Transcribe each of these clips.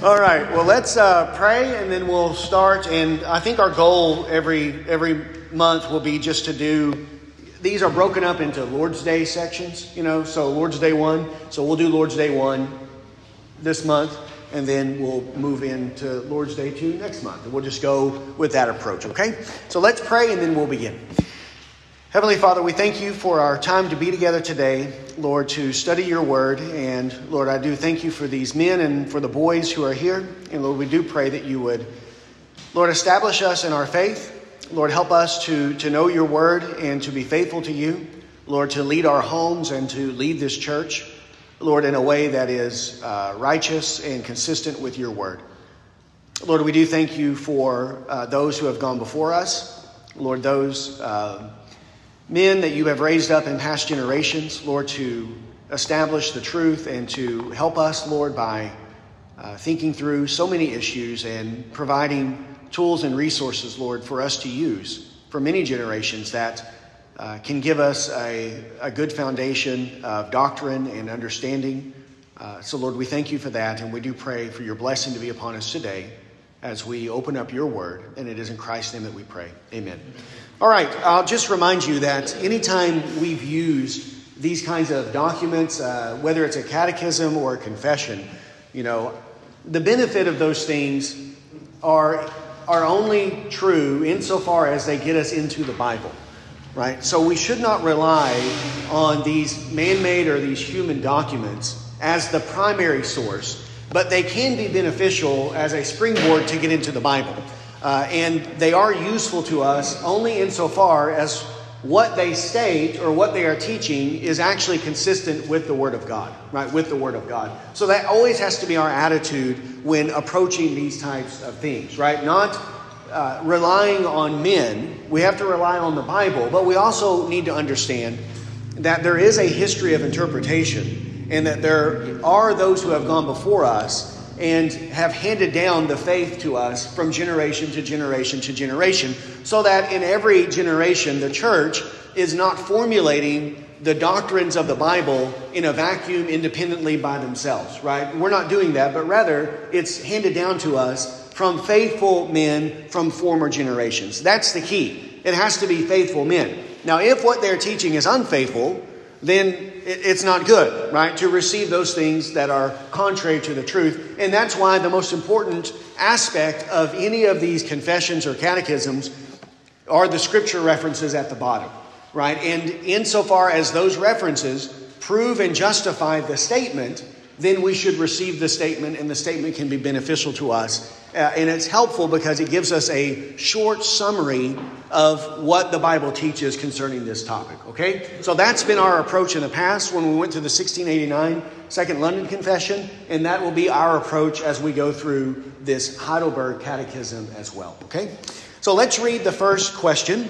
All right. Well, let's uh, pray, and then we'll start. And I think our goal every every month will be just to do. These are broken up into Lord's Day sections, you know. So Lord's Day one. So we'll do Lord's Day one this month, and then we'll move into Lord's Day two next month. And we'll just go with that approach. Okay. So let's pray, and then we'll begin. Heavenly Father, we thank you for our time to be together today, Lord, to study your word. And Lord, I do thank you for these men and for the boys who are here. And Lord, we do pray that you would, Lord, establish us in our faith. Lord, help us to, to know your word and to be faithful to you. Lord, to lead our homes and to lead this church, Lord, in a way that is uh, righteous and consistent with your word. Lord, we do thank you for uh, those who have gone before us. Lord, those. Uh, men that you have raised up in past generations, Lord, to establish the truth and to help us, Lord, by uh, thinking through so many issues and providing tools and resources, Lord, for us to use for many generations that uh, can give us a, a, good foundation of doctrine and understanding. Uh, so, Lord, we thank you for that, and we do pray for your blessing to be upon us today as we open up your word. And it is in Christ's name that we pray. Amen. All right, I'll just remind you that anytime we've used these kinds of documents, uh, whether it's a catechism or a confession, you know, the benefit of those things are, are only true insofar as they get us into the Bible, right? So we should not rely on these man made or these human documents as the primary source, but they can be beneficial as a springboard to get into the Bible. Uh, and they are useful to us only insofar as what they state or what they are teaching is actually consistent with the Word of God, right? With the Word of God. So that always has to be our attitude when approaching these types of things, right? Not uh, relying on men. We have to rely on the Bible, but we also need to understand that there is a history of interpretation and that there are those who have gone before us and have handed down the faith to us from generation to generation to generation, so that in every generation the church is not formulating the doctrines of the Bible in a vacuum independently by themselves, right? We're not doing that, but rather it's handed down to us from faithful men from former generations. That's the key. It has to be faithful men. Now, if what they're teaching is unfaithful, then it's not good, right? To receive those things that are contrary to the truth. And that's why the most important aspect of any of these confessions or catechisms are the scripture references at the bottom, right? And insofar as those references prove and justify the statement, then we should receive the statement, and the statement can be beneficial to us. Uh, and it's helpful because it gives us a short summary of what the Bible teaches concerning this topic. Okay? So that's been our approach in the past when we went to the 1689 Second London Confession, and that will be our approach as we go through this Heidelberg Catechism as well. Okay? So let's read the first question,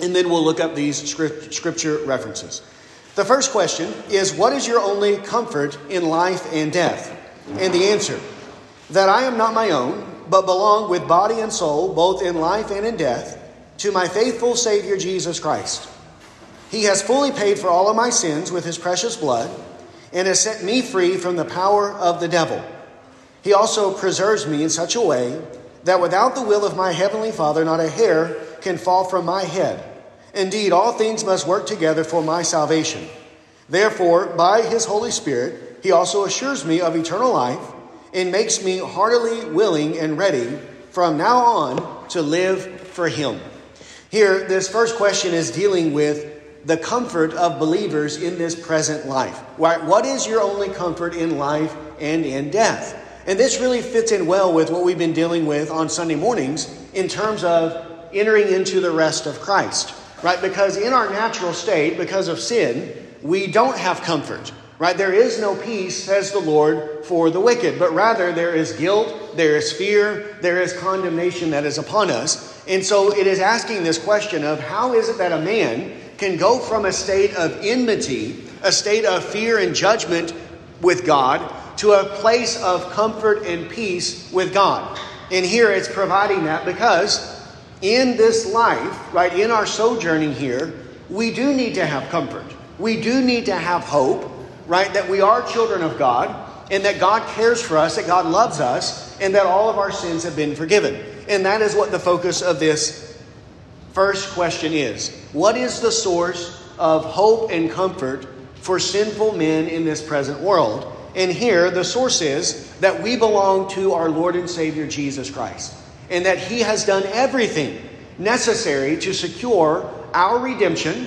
and then we'll look up these script, scripture references. The first question is What is your only comfort in life and death? And the answer that I am not my own, but belong with body and soul, both in life and in death, to my faithful Savior Jesus Christ. He has fully paid for all of my sins with his precious blood and has set me free from the power of the devil. He also preserves me in such a way that without the will of my heavenly Father, not a hair can fall from my head. Indeed, all things must work together for my salvation. Therefore, by his Holy Spirit, he also assures me of eternal life and makes me heartily willing and ready from now on to live for him. Here, this first question is dealing with the comfort of believers in this present life. What is your only comfort in life and in death? And this really fits in well with what we've been dealing with on Sunday mornings in terms of entering into the rest of Christ right? Because in our natural state, because of sin, we don't have comfort, right? There is no peace, says the Lord, for the wicked, but rather there is guilt, there is fear, there is condemnation that is upon us. And so it is asking this question of how is it that a man can go from a state of enmity, a state of fear and judgment with God, to a place of comfort and peace with God? And here it's providing that because in this life, right, in our sojourning here, we do need to have comfort. We do need to have hope, right, that we are children of God, and that God cares for us, that God loves us, and that all of our sins have been forgiven. And that is what the focus of this first question is. What is the source of hope and comfort for sinful men in this present world? And here, the source is that we belong to our Lord and Savior Jesus Christ, and that He has done everything necessary to secure our redemption,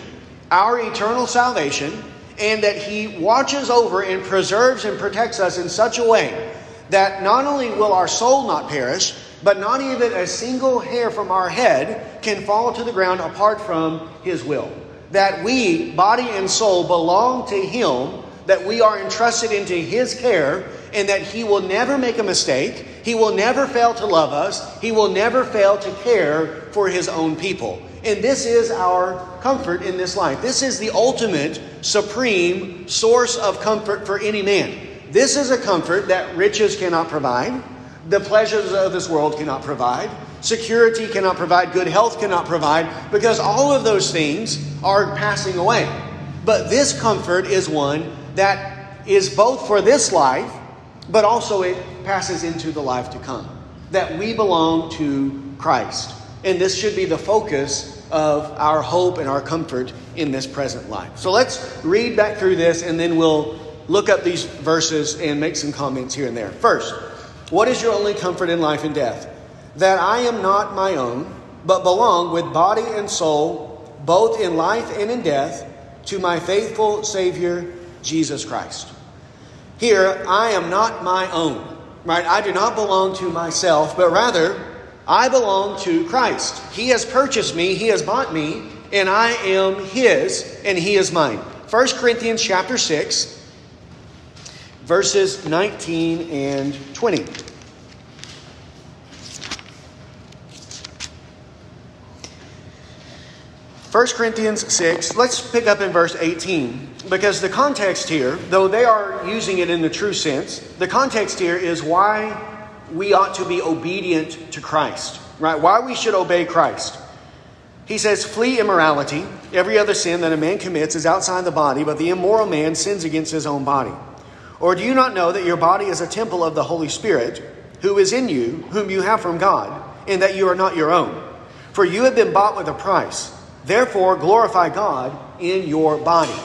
our eternal salvation, and that He watches over and preserves and protects us in such a way that not only will our soul not perish, but not even a single hair from our head can fall to the ground apart from His will. That we, body and soul, belong to Him that we are entrusted into His care and that He will never make a mistake. He will never fail to love us. He will never fail to care for His own people. And this is our comfort in this life. This is the ultimate, supreme source of comfort for any man. This is a comfort that riches cannot provide, the pleasures of this world cannot provide, security cannot provide, good health cannot provide, because all of those things are passing away. But this comfort is one that is both for this life, but also it passes into the life to come. That we belong to Christ. And this should be the focus of our hope and our comfort in this present life. So let's read back through this and then we'll look up these verses and make some comments here and there. First, what is your only comfort in life and death? That I am not my own, but belong with body and soul, both in life and in death, to my faithful Savior Jesus Christ. Here, I am not my own, right? I do not belong to myself, but rather, I belong to Christ. He has purchased me, He has bought me, and I am His, and He is mine. 1 Corinthians chapter 6, verses 19 and 20. 1 Corinthians 6, let's pick up in verse 18, because the context here, though they are using it in the true sense, the context here is why we ought to be obedient to Christ, right? Why we should obey Christ. He says, Flee immorality. Every other sin that a man commits is outside the body, but the immoral man sins against his own body. Or do you not know that your body is a temple of the Holy Spirit, who is in you, whom you have from God, and that you are not your own? For you have been bought with a price. Therefore, glorify God in your body.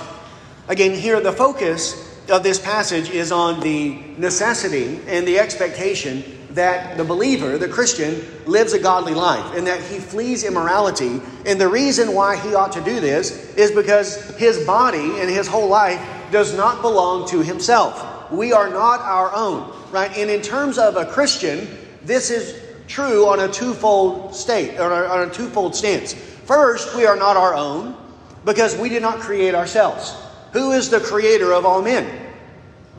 Again, here the focus of this passage is on the necessity and the expectation that the believer, the Christian, lives a godly life and that he flees immorality. And the reason why he ought to do this is because his body and his whole life does not belong to himself. We are not our own, right? And in terms of a Christian, this is true on a twofold state, or on a twofold stance. First, we are not our own because we did not create ourselves. Who is the creator of all men?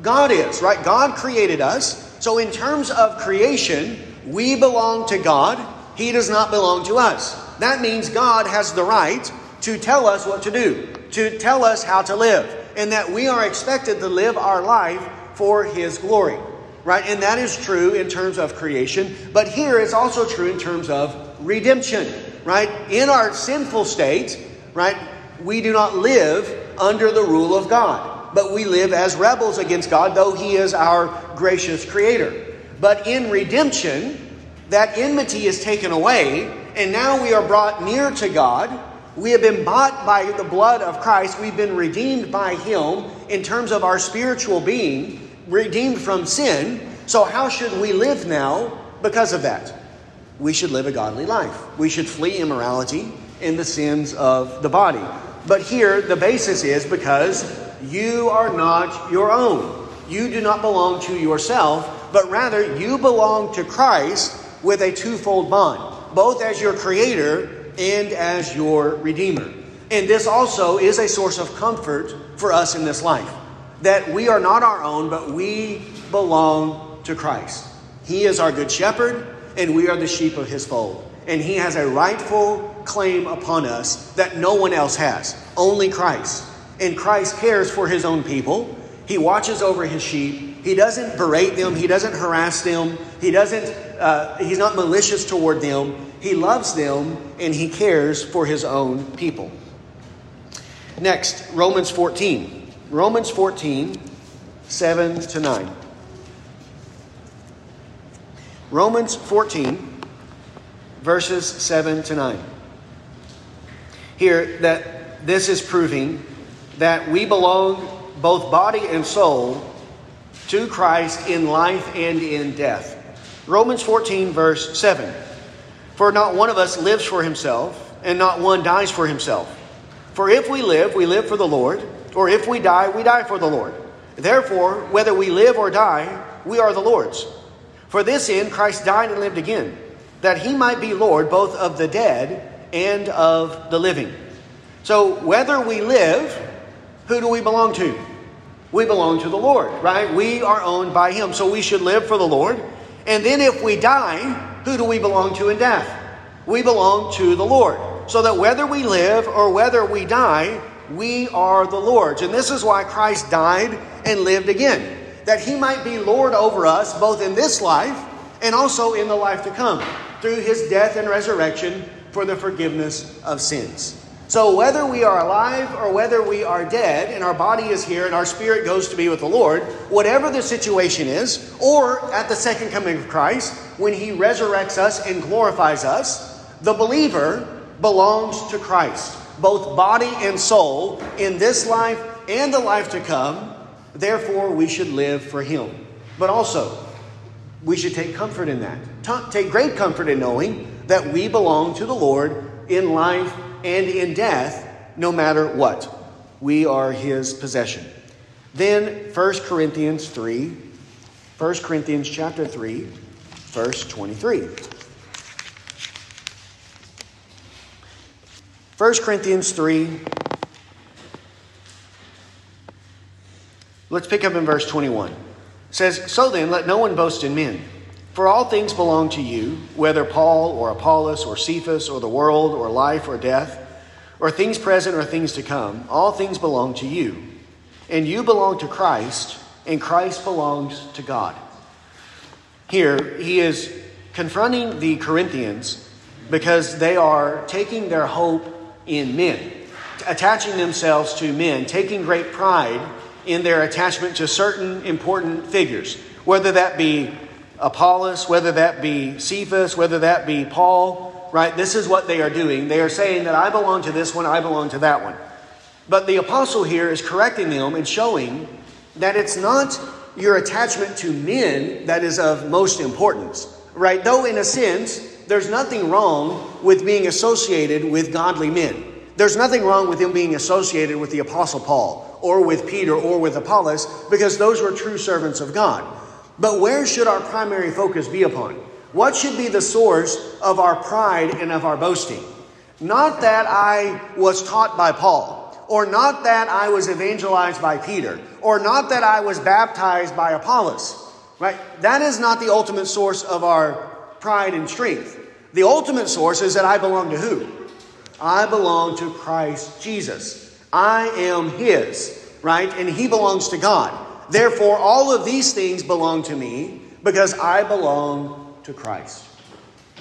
God is, right? God created us. So, in terms of creation, we belong to God. He does not belong to us. That means God has the right to tell us what to do, to tell us how to live, and that we are expected to live our life for His glory, right? And that is true in terms of creation, but here it's also true in terms of redemption right? In our sinful state, right, we do not live under the rule of God, but we live as rebels against God, though He is our gracious Creator. But in redemption, that enmity is taken away, and now we are brought near to God. We have been bought by the blood of Christ. We've been redeemed by Him in terms of our spiritual being, redeemed from sin. So, how should we live now because of that? we should live a godly life. We should flee immorality and the sins of the body. But here, the basis is because you are not your own. You do not belong to yourself, but rather you belong to Christ with a twofold bond, both as your creator and as your redeemer. And this also is a source of comfort for us in this life that we are not our own, but we belong to Christ. He is our good shepherd and we are the sheep of his fold. And he has a rightful claim upon us that no one else has, only Christ. And Christ cares for his own people. He watches over his sheep. He doesn't berate them. He doesn't harass them. He doesn't. Uh, he's not malicious toward them. He loves them and he cares for his own people. Next, Romans 14. Romans 14, 7 to 9. Romans 14, verses 7 to 9. Here, that this is proving that we belong both body and soul to Christ in life and in death. Romans 14, verse 7. For not one of us lives for himself, and not one dies for himself. For if we live, we live for the Lord, or if we die, we die for the Lord. Therefore, whether we live or die, we are the Lord's. For this end, Christ died and lived again, that he might be Lord both of the dead and of the living. So, whether we live, who do we belong to? We belong to the Lord, right? We are owned by him. So, we should live for the Lord. And then, if we die, who do we belong to in death? We belong to the Lord. So that whether we live or whether we die, we are the Lord's. And this is why Christ died and lived again, that he might be Lord over us both in this life and also in the life to come through his death and resurrection for the forgiveness of sins. So, whether we are alive or whether we are dead, and our body is here and our spirit goes to be with the Lord, whatever the situation is, or at the second coming of Christ, when he resurrects us and glorifies us, the believer belongs to Christ, both body and soul, in this life and the life to come. Therefore, we should live for him. But also, we should take comfort in that. Take great comfort in knowing that we belong to the Lord in life and in death, no matter what. We are his possession. Then 1 Corinthians 3, 1 Corinthians chapter 3, verse 23. 1 Corinthians 3. Let's pick up in verse 21. It says, So then, let no one boast in men. For all things belong to you, whether Paul or Apollos or Cephas or the world or life or death, or things present or things to come, all things belong to you. And you belong to Christ, and Christ belongs to God. Here, he is confronting the Corinthians because they are taking their hope in men, attaching themselves to men, taking great pride in their attachment to certain important figures, whether that be Apollos, whether that be Cephas, whether that be Paul, right? This is what they are doing. They are saying that I belong to this one, I belong to that one. But the apostle here is correcting them and showing that it's not your attachment to men that is of most importance, right? Though, in a sense, there's nothing wrong with being associated with godly men. There's nothing wrong with him being associated with the Apostle Paul or with Peter or with Apollos because those were true servants of God. But where should our primary focus be upon? What should be the source of our pride and of our boasting? Not that I was taught by Paul, or not that I was evangelized by Peter, or not that I was baptized by Apollos. Right? That is not the ultimate source of our pride and strength. The ultimate source is that I belong to who? I belong to Christ Jesus. I am His, right? And He belongs to God. Therefore, all of these things belong to me because I belong to Christ.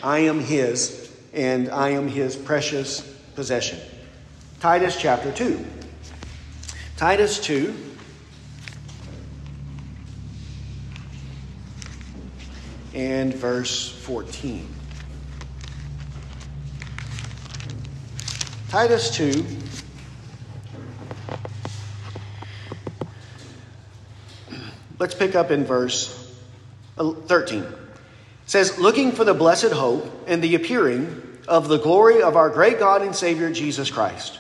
I am His, and I am His precious possession. Titus chapter 2. Titus 2. And verse 14. Titus 2 Let's pick up in verse uh, 13. It says, Looking for the blessed hope and the appearing of the glory of our great God and Savior Jesus Christ,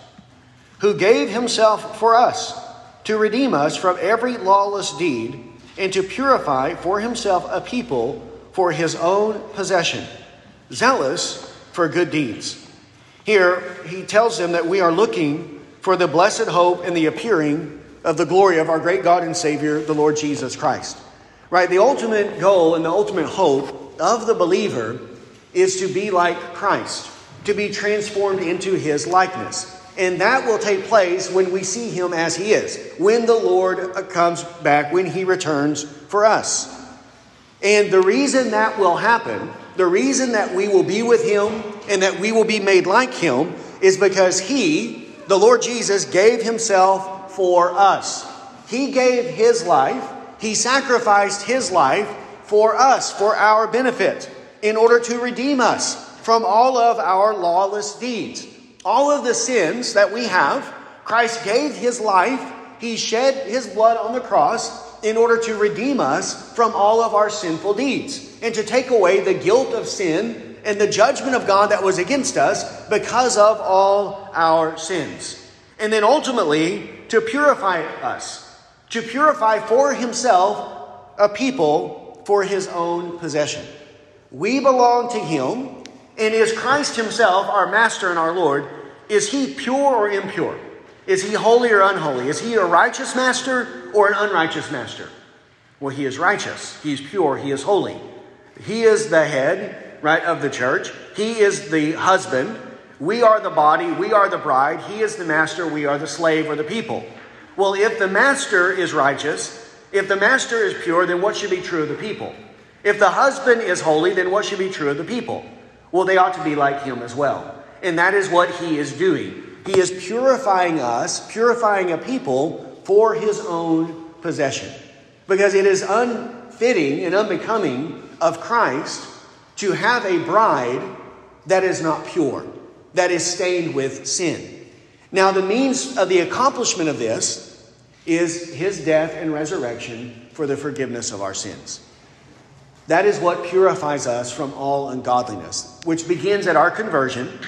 who gave himself for us to redeem us from every lawless deed and to purify for himself a people for his own possession, zealous for good deeds. Here, he tells them that we are looking for the blessed hope and the appearing of the glory of our great God and Savior, the Lord Jesus Christ. Right? The ultimate goal and the ultimate hope of the believer is to be like Christ, to be transformed into his likeness. And that will take place when we see him as he is, when the Lord comes back, when he returns for us. And the reason that will happen, the reason that we will be with him and that we will be made like him, is because he, the Lord Jesus, gave himself for us. He gave his life, he sacrificed his life for us, for our benefit, in order to redeem us from all of our lawless deeds. All of the sins that we have, Christ gave his life, he shed his blood on the cross in order to redeem us from all of our sinful deeds and to take away the guilt of sin and the judgment of God that was against us because of all our sins. And then ultimately, to purify us, to purify for himself a people for his own possession. We belong to him, and is Christ himself our master and our Lord? Is he pure or impure? Is he holy or unholy? Is he a righteous master or an unrighteous master? Well, he is righteous. He's pure. He is holy. He is the head, right, of the church. He is the husband. We are the body. We are the bride. He is the master. We are the slave or the people. Well, if the master is righteous, if the master is pure, then what should be true of the people? If the husband is holy, then what should be true of the people? Well, they ought to be like him as well. And that is what he is doing. He is purifying us, purifying a people for his own possession. Because it is unfitting and unbecoming of Christ to have a bride that is not pure, that is stained with sin. Now, the means of the accomplishment of this is his death and resurrection for the forgiveness of our sins. That is what purifies us from all ungodliness, which begins at our conversion,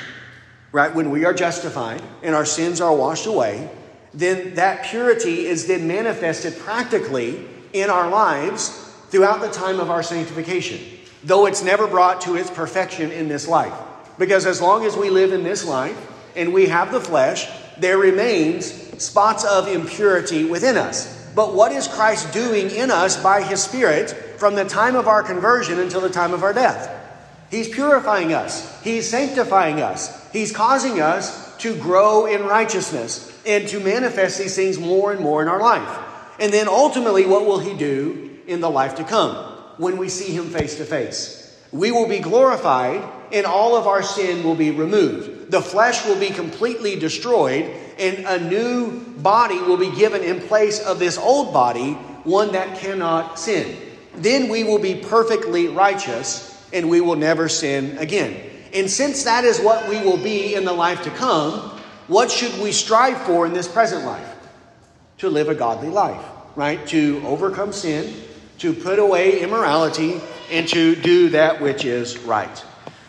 right? When we are justified and our sins are washed away, then that purity is then manifested practically in our lives throughout the time of our sanctification, though it's never brought to its perfection in this life. Because as long as we live in this life and we have the flesh, there remains spots of impurity within us. But what is Christ doing in us by his Spirit from the time of our conversion until the time of our death? He's purifying us, he's sanctifying us, he's causing us to grow in righteousness and to manifest these things more and more in our life. And then ultimately, what will he do in the life to come when we see him face to face? We will be glorified and all of our sin will be removed. The flesh will be completely destroyed and a new body will be given in place of this old body, one that cannot sin. Then we will be perfectly righteous and we will never sin again. And since that is what we will be in the life to come, what should we strive for in this present life? To live a godly life, right? To overcome sin, to put away immorality, and to do that which is right.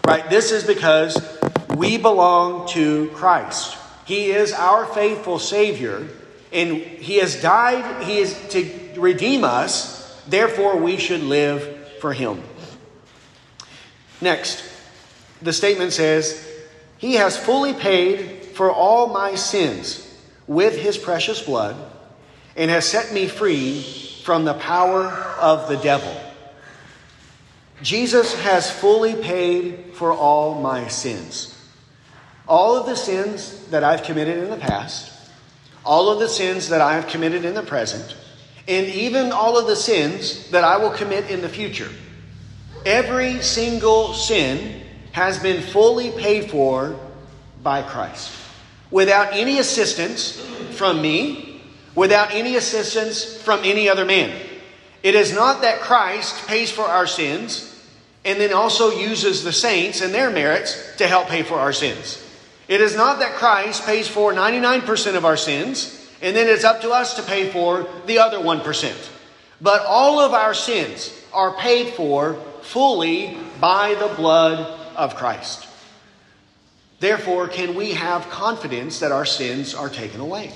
Right? This is because we belong to Christ. He is our faithful Savior, and He has died, He is to redeem us, therefore we should live for Him. Next, the statement says, He has fully paid for all my sins with His precious blood and has set me free from the power of the devil. Jesus has fully paid for all my sins. All of the sins that I've committed in the past, all of the sins that I have committed in the present, and even all of the sins that I will commit in the future. Every single sin has been fully paid for by Christ without any assistance from me, without any assistance from any other man. It is not that Christ pays for our sins and then also uses the saints and their merits to help pay for our sins. It is not that Christ pays for 99% of our sins, and then it's up to us to pay for the other 1%. But all of our sins are paid for fully by the blood of Christ. Therefore, can we have confidence that our sins are taken away?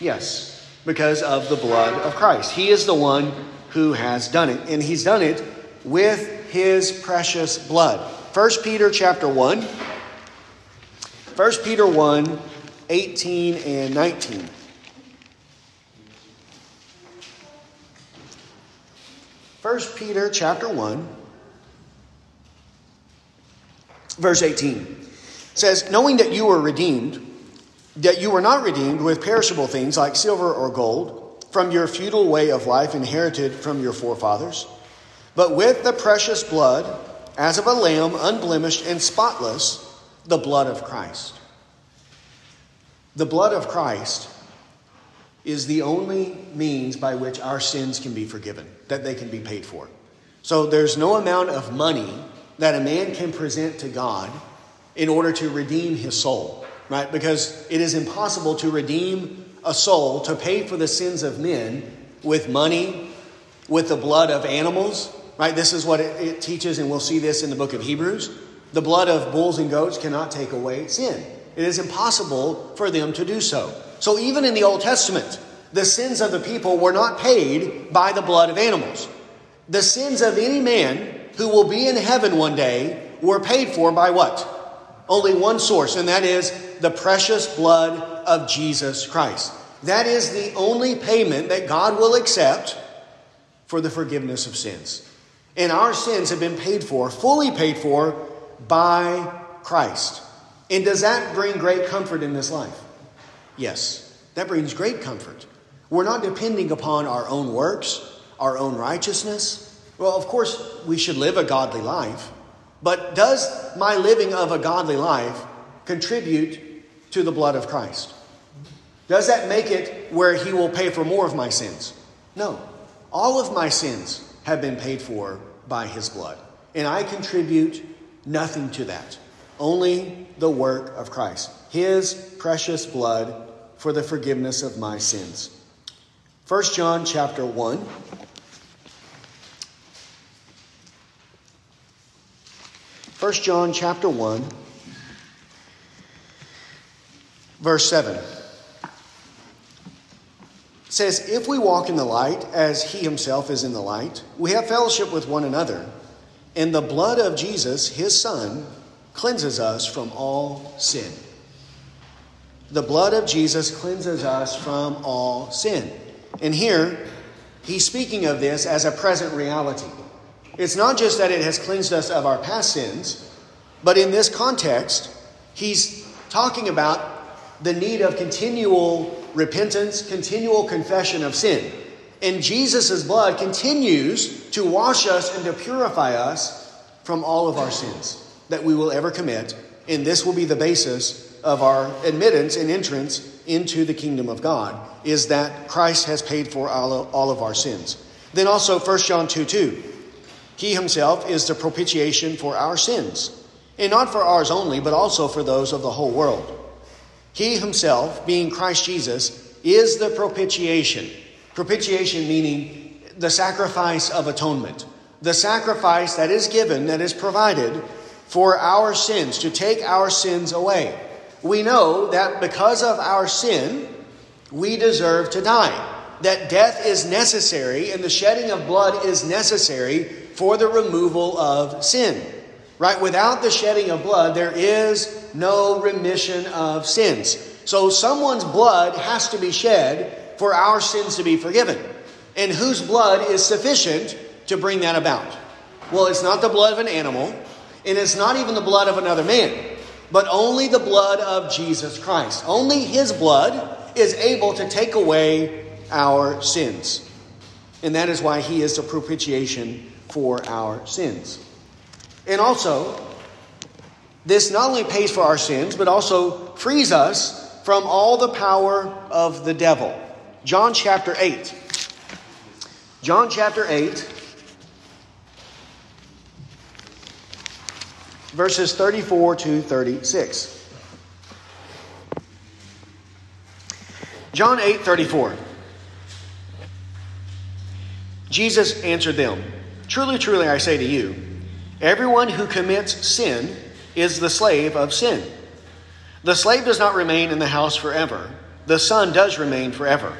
Yes, because of the blood of Christ. He is the one who has done it, and He's done it with His precious blood. 1 Peter chapter 1. 1 Peter 1 18 and 19. First Peter chapter 1 verse 18 says knowing that you were redeemed that you were not redeemed with perishable things like silver or gold from your futile way of life inherited from your forefathers but with the precious blood as of a lamb unblemished and spotless the blood of Christ. The blood of Christ is the only means by which our sins can be forgiven, that they can be paid for. So there's no amount of money that a man can present to God in order to redeem his soul, right? Because it is impossible to redeem a soul, to pay for the sins of men with money, with the blood of animals, right? This is what it, it teaches, and we'll see this in the book of Hebrews. The blood of bulls and goats cannot take away sin. It is impossible for them to do so. So even in the Old Testament, the sins of the people were not paid by the blood of animals. The sins of any man who will be in heaven one day were paid for by what? Only one source, and that is the precious blood of Jesus Christ. That is the only payment that God will accept for the forgiveness of sins. And our sins have been paid for, fully paid for, by Christ. And does that bring great comfort in this life? Yes, that brings great comfort. We're not depending upon our own works, our own righteousness. Well, of course, we should live a godly life. But does my living of a godly life contribute to the blood of Christ? Does that make it where He will pay for more of my sins? No. All of my sins have been paid for by His blood. And I contribute nothing to that. Only the work of Christ. His precious blood for the forgiveness of my sins. 1 John chapter 1. First John chapter 1 verse 7 says if we walk in the light as he himself is in the light we have fellowship with one another and the blood of Jesus his son cleanses us from all sin the blood of Jesus cleanses us from all sin. And here, he's speaking of this as a present reality. It's not just that it has cleansed us of our past sins, but in this context, he's talking about the need of continual repentance, continual confession of sin. And Jesus' blood continues to wash us and to purify us from all of our sins that we will ever commit. And this will be the basis of our admittance and entrance into the kingdom of God is that Christ has paid for all of our sins. Then also 1 John 2 2. He himself is the propitiation for our sins, and not for ours only, but also for those of the whole world. He himself, being Christ Jesus, is the propitiation. Propitiation meaning the sacrifice of atonement. The sacrifice that is given, that is provided for our sins, to take our sins away we know that because of our sin, we deserve to die. That death is necessary and the shedding of blood is necessary for the removal of sin. Right? Without the shedding of blood, there is no remission of sins. So someone's blood has to be shed for our sins to be forgiven. And whose blood is sufficient to bring that about? Well, it's not the blood of an animal, and it's not even the blood of another man but only the blood of Jesus Christ. Only His blood is able to take away our sins. And that is why He is the propitiation for our sins. And also, this not only pays for our sins, but also frees us from all the power of the devil. John chapter 8. John chapter 8 verses 34 to 36. John 8 34. Jesus answered them, Truly, truly, I say to you, everyone who commits sin is the slave of sin. The slave does not remain in the house forever, the son does remain forever.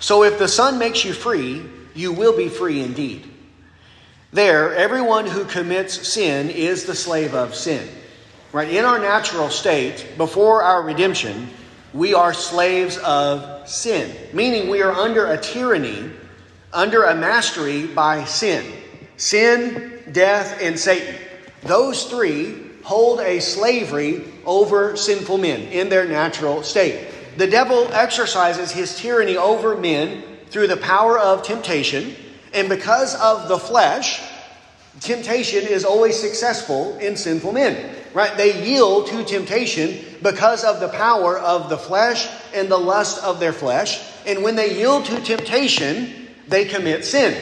So if the son makes you free, you will be free indeed. There, everyone who commits sin is the slave of sin. Right? In our natural state, before our redemption, we are slaves of sin, meaning we are under a tyranny, under a mastery by sin. Sin, death, and Satan. Those three hold a slavery over sinful men in their natural state. The devil exercises his tyranny over men through the power of temptation and because of the flesh, temptation is always successful in sinful men. Right? They yield to temptation because of the power of the flesh and the lust of their flesh. And when they yield to temptation, they commit sin.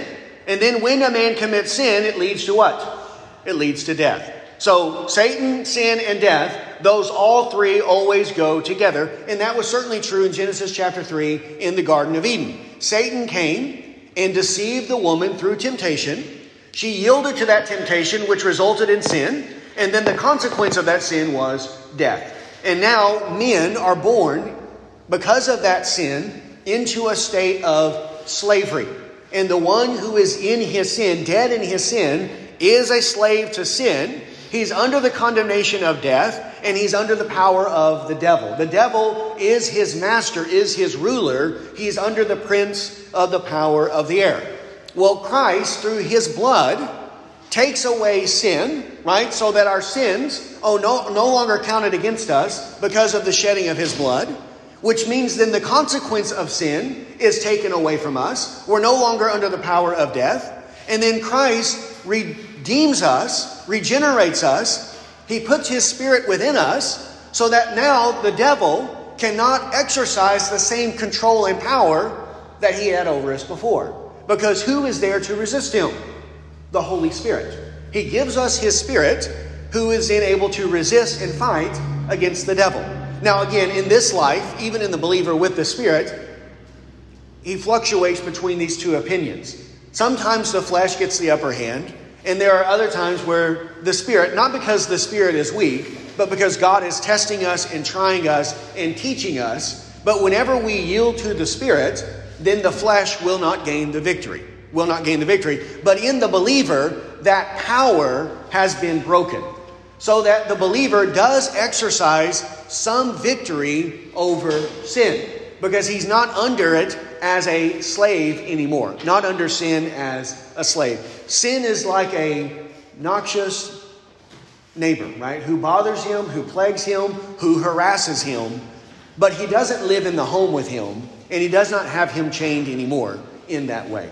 And then when a man commits sin, it leads to what? It leads to death. So Satan, sin, and death, those all three always go together. And that was certainly true in Genesis chapter 3 in the Garden of Eden. Satan came and deceived the woman through temptation. She yielded to that temptation, which resulted in sin. And then the consequence of that sin was death. And now men are born because of that sin into a state of slavery. And the one who is in his sin, dead in his sin, is a slave to sin. He's under the condemnation of death, and he's under the power of the devil. The devil is his master, is his ruler. He's under the prince of the power of the air. Well, Christ, through his blood, takes away sin, right? So that our sins, oh, no, no longer counted against us because of the shedding of his blood which means then the consequence of sin is taken away from us. We're no longer under the power of death. And then Christ redeems us, regenerates us. He puts his spirit within us so that now the devil cannot exercise the same control and power that he had over us before. Because who is there to resist him? The Holy Spirit. He gives us his spirit who is then able to resist and fight against the devil. Now, again, in this life, even in the believer with the Spirit, he fluctuates between these two opinions. Sometimes the flesh gets the upper hand, and there are other times where the Spirit, not because the Spirit is weak, but because God is testing us and trying us and teaching us. But whenever we yield to the Spirit, then the flesh will not gain the victory. Will not gain the victory. But in the believer, that power has been broken so that the believer does exercise some victory over sin because he's not under it as a slave anymore, not under sin as a slave. Sin is like a noxious neighbor, right? Who bothers him, who plagues him, who harasses him, but he doesn't live in the home with him, and he does not have him chained anymore in that way.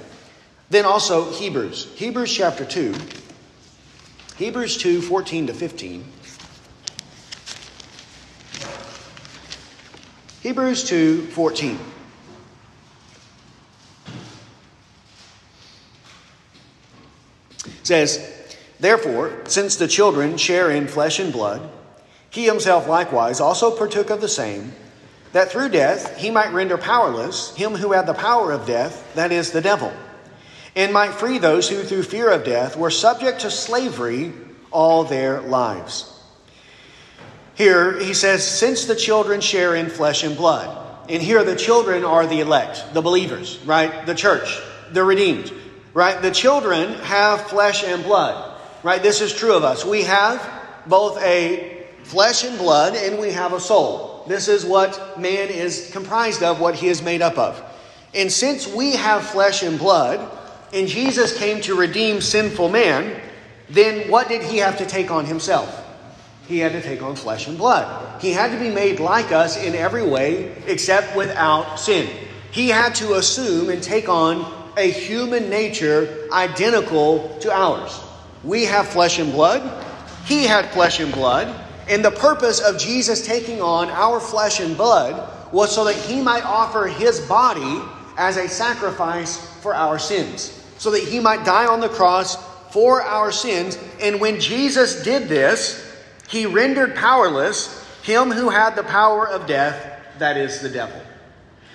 Then also Hebrews, Hebrews chapter 2. Hebrews 2 14 to 15. Hebrews 2 14. says, Therefore, since the children share in flesh and blood, he himself likewise also partook of the same, that through death he might render powerless him who had the power of death, that is, the devil and might free those who, through fear of death, were subject to slavery all their lives. Here he says, since the children share in flesh and blood, and here the children are the elect, the believers, right? The church, the redeemed, right? The children have flesh and blood, right? This is true of us. We have both a flesh and blood, and we have a soul. This is what man is comprised of, what he is made up of. And since we have flesh and blood, and Jesus came to redeem sinful man, then what did he have to take on himself? He had to take on flesh and blood. He had to be made like us in every way except without sin. He had to assume and take on a human nature identical to ours. We have flesh and blood. He had flesh and blood. And the purpose of Jesus taking on our flesh and blood was so that he might offer his body as a sacrifice for our sins so that he might die on the cross for our sins. And when Jesus did this, he rendered powerless him who had the power of death, that is the devil.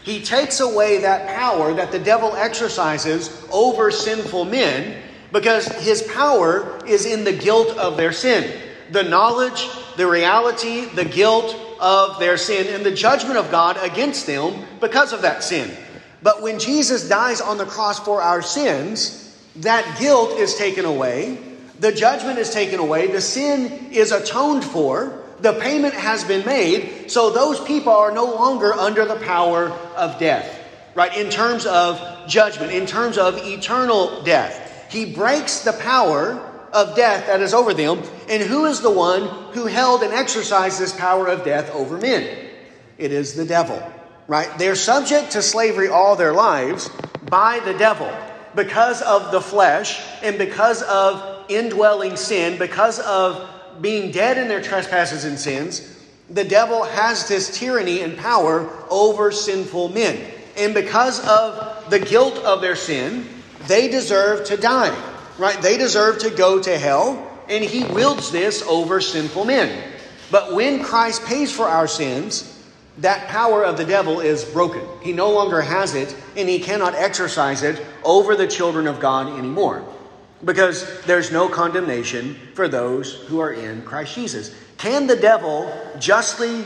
He takes away that power that the devil exercises over sinful men because his power is in the guilt of their sin. The knowledge, the reality, the guilt of their sin, and the judgment of God against them because of that sin. But when Jesus dies on the cross for our sins, that guilt is taken away, the judgment is taken away, the sin is atoned for, the payment has been made, so those people are no longer under the power of death, right? In terms of judgment, in terms of eternal death. He breaks the power of death that is over them. And who is the one who held and exercised this power of death over men? It is the devil right? They're subject to slavery all their lives by the devil because of the flesh and because of indwelling sin, because of being dead in their trespasses and sins. The devil has this tyranny and power over sinful men. And because of the guilt of their sin, they deserve to die, right? They deserve to go to hell, and he wields this over sinful men. But when Christ pays for our sins, that power of the devil is broken. He no longer has it, and he cannot exercise it over the children of God anymore. Because there's no condemnation for those who are in Christ Jesus. Can the devil justly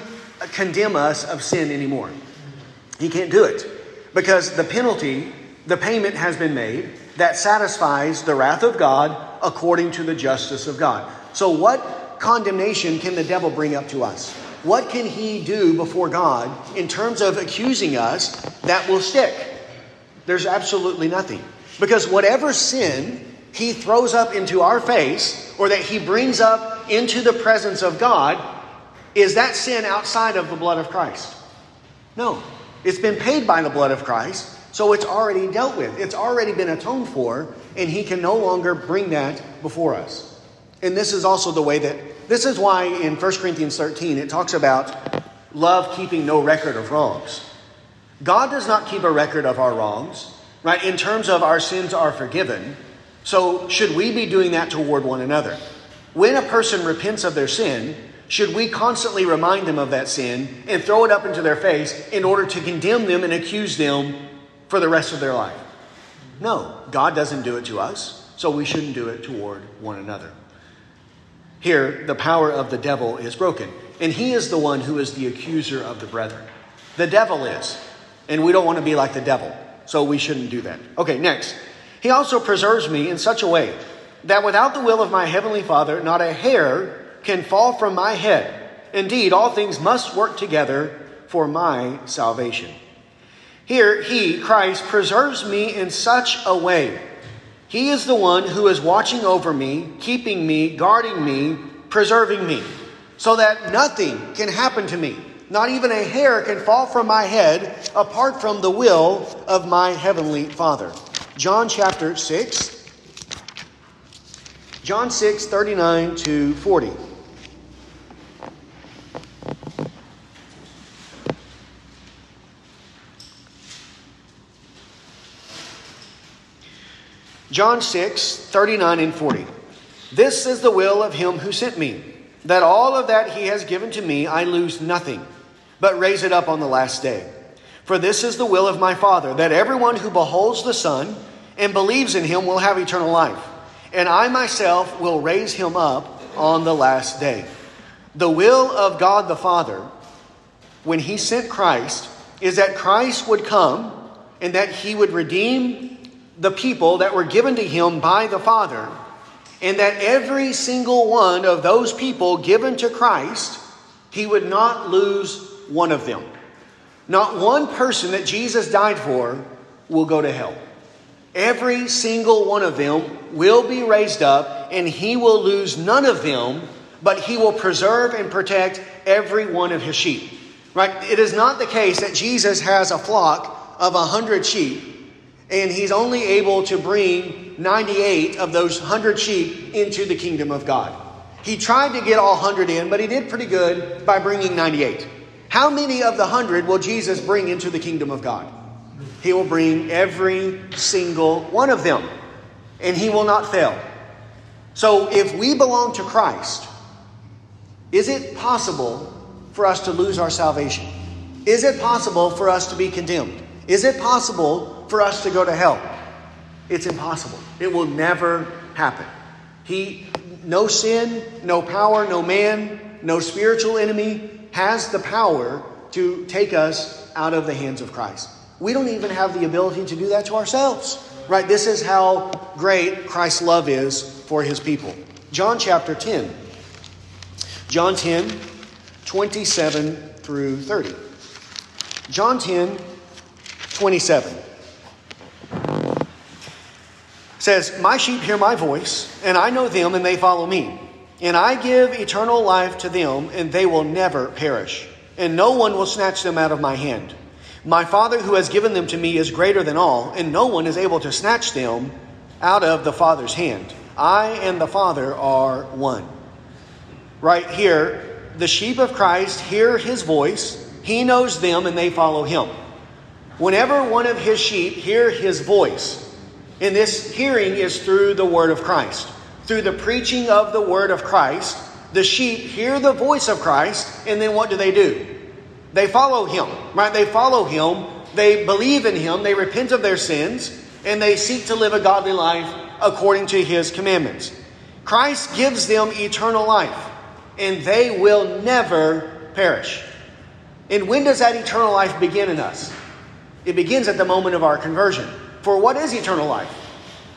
condemn us of sin anymore? He can't do it. Because the penalty, the payment has been made that satisfies the wrath of God according to the justice of God. So, what condemnation can the devil bring up to us? What can he do before God in terms of accusing us that will stick? There's absolutely nothing. Because whatever sin he throws up into our face or that he brings up into the presence of God, is that sin outside of the blood of Christ? No. It's been paid by the blood of Christ, so it's already dealt with. It's already been atoned for, and he can no longer bring that before us. And this is also the way that, this is why in 1 Corinthians 13 it talks about love keeping no record of wrongs. God does not keep a record of our wrongs, right? In terms of our sins are forgiven. So should we be doing that toward one another? When a person repents of their sin, should we constantly remind them of that sin and throw it up into their face in order to condemn them and accuse them for the rest of their life? No, God doesn't do it to us, so we shouldn't do it toward one another. Here, the power of the devil is broken. And he is the one who is the accuser of the brethren. The devil is. And we don't want to be like the devil. So we shouldn't do that. Okay, next. He also preserves me in such a way that without the will of my heavenly Father, not a hair can fall from my head. Indeed, all things must work together for my salvation. Here, he, Christ, preserves me in such a way he is the one who is watching over me, keeping me, guarding me, preserving me, so that nothing can happen to me. Not even a hair can fall from my head apart from the will of my heavenly Father. John chapter 6. John 6, 39 to 40. John 6, 39 and 40. This is the will of him who sent me, that all of that he has given to me I lose nothing, but raise it up on the last day. For this is the will of my Father, that everyone who beholds the Son and believes in him will have eternal life, and I myself will raise him up on the last day. The will of God the Father, when he sent Christ, is that Christ would come and that he would redeem the people that were given to him by the Father, and that every single one of those people given to Christ, he would not lose one of them. Not one person that Jesus died for will go to hell. Every single one of them will be raised up, and he will lose none of them, but he will preserve and protect every one of his sheep. Right? It is not the case that Jesus has a flock of a hundred sheep and he's only able to bring 98 of those 100 sheep into the kingdom of God. He tried to get all 100 in, but he did pretty good by bringing 98. How many of the 100 will Jesus bring into the kingdom of God? He will bring every single one of them, and he will not fail. So if we belong to Christ, is it possible for us to lose our salvation? Is it possible for us to be condemned? Is it possible for us to go to hell. It's impossible. It will never happen. He, no sin, no power, no man, no spiritual enemy has the power to take us out of the hands of Christ. We don't even have the ability to do that to ourselves. Right? This is how great Christ's love is for his people. John chapter 10. John 10, 27 through 30. John 10, 27 says, My sheep hear my voice, and I know them, and they follow me. And I give eternal life to them, and they will never perish, and no one will snatch them out of my hand. My Father who has given them to me is greater than all, and no one is able to snatch them out of the Father's hand. I and the Father are one. Right here, the sheep of Christ hear his voice, he knows them, and they follow him. Whenever one of his sheep hear his voice, And this hearing is through the word of Christ. Through the preaching of the word of Christ, the sheep hear the voice of Christ, and then what do they do? They follow him, right? They follow him, they believe in him, they repent of their sins, and they seek to live a godly life according to his commandments. Christ gives them eternal life, and they will never perish. And when does that eternal life begin in us? It begins at the moment of our conversion. For what is eternal life?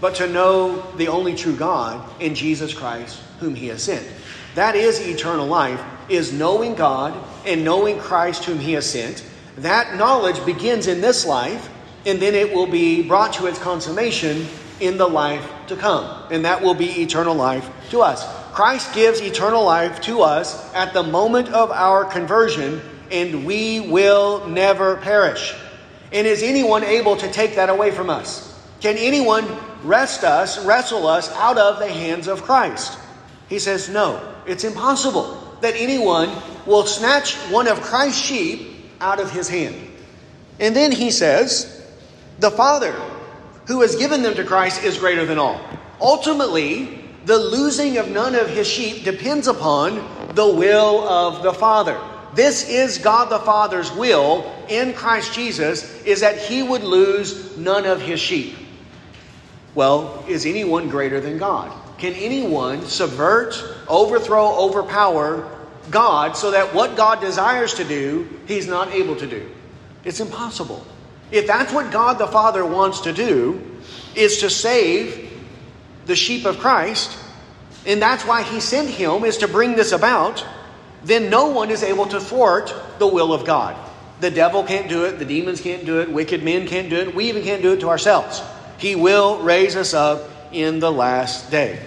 But to know the only true God in Jesus Christ, whom he has sent. That is eternal life, is knowing God and knowing Christ whom he has sent. That knowledge begins in this life, and then it will be brought to its consummation in the life to come. And that will be eternal life to us. Christ gives eternal life to us at the moment of our conversion, and we will never perish. And is anyone able to take that away from us? Can anyone wrest us, wrestle us out of the hands of Christ? He says, no, it's impossible that anyone will snatch one of Christ's sheep out of his hand. And then he says, the Father who has given them to Christ is greater than all. Ultimately, the losing of none of his sheep depends upon the will of the Father. This is God the Father's will in Christ Jesus is that he would lose none of his sheep. Well, is anyone greater than God? Can anyone subvert, overthrow, overpower God so that what God desires to do, he's not able to do? It's impossible. If that's what God the Father wants to do, is to save the sheep of Christ, and that's why he sent him is to bring this about, then no one is able to thwart the will of God. The devil can't do it, the demons can't do it, wicked men can't do it, we even can't do it to ourselves. He will raise us up in the last day.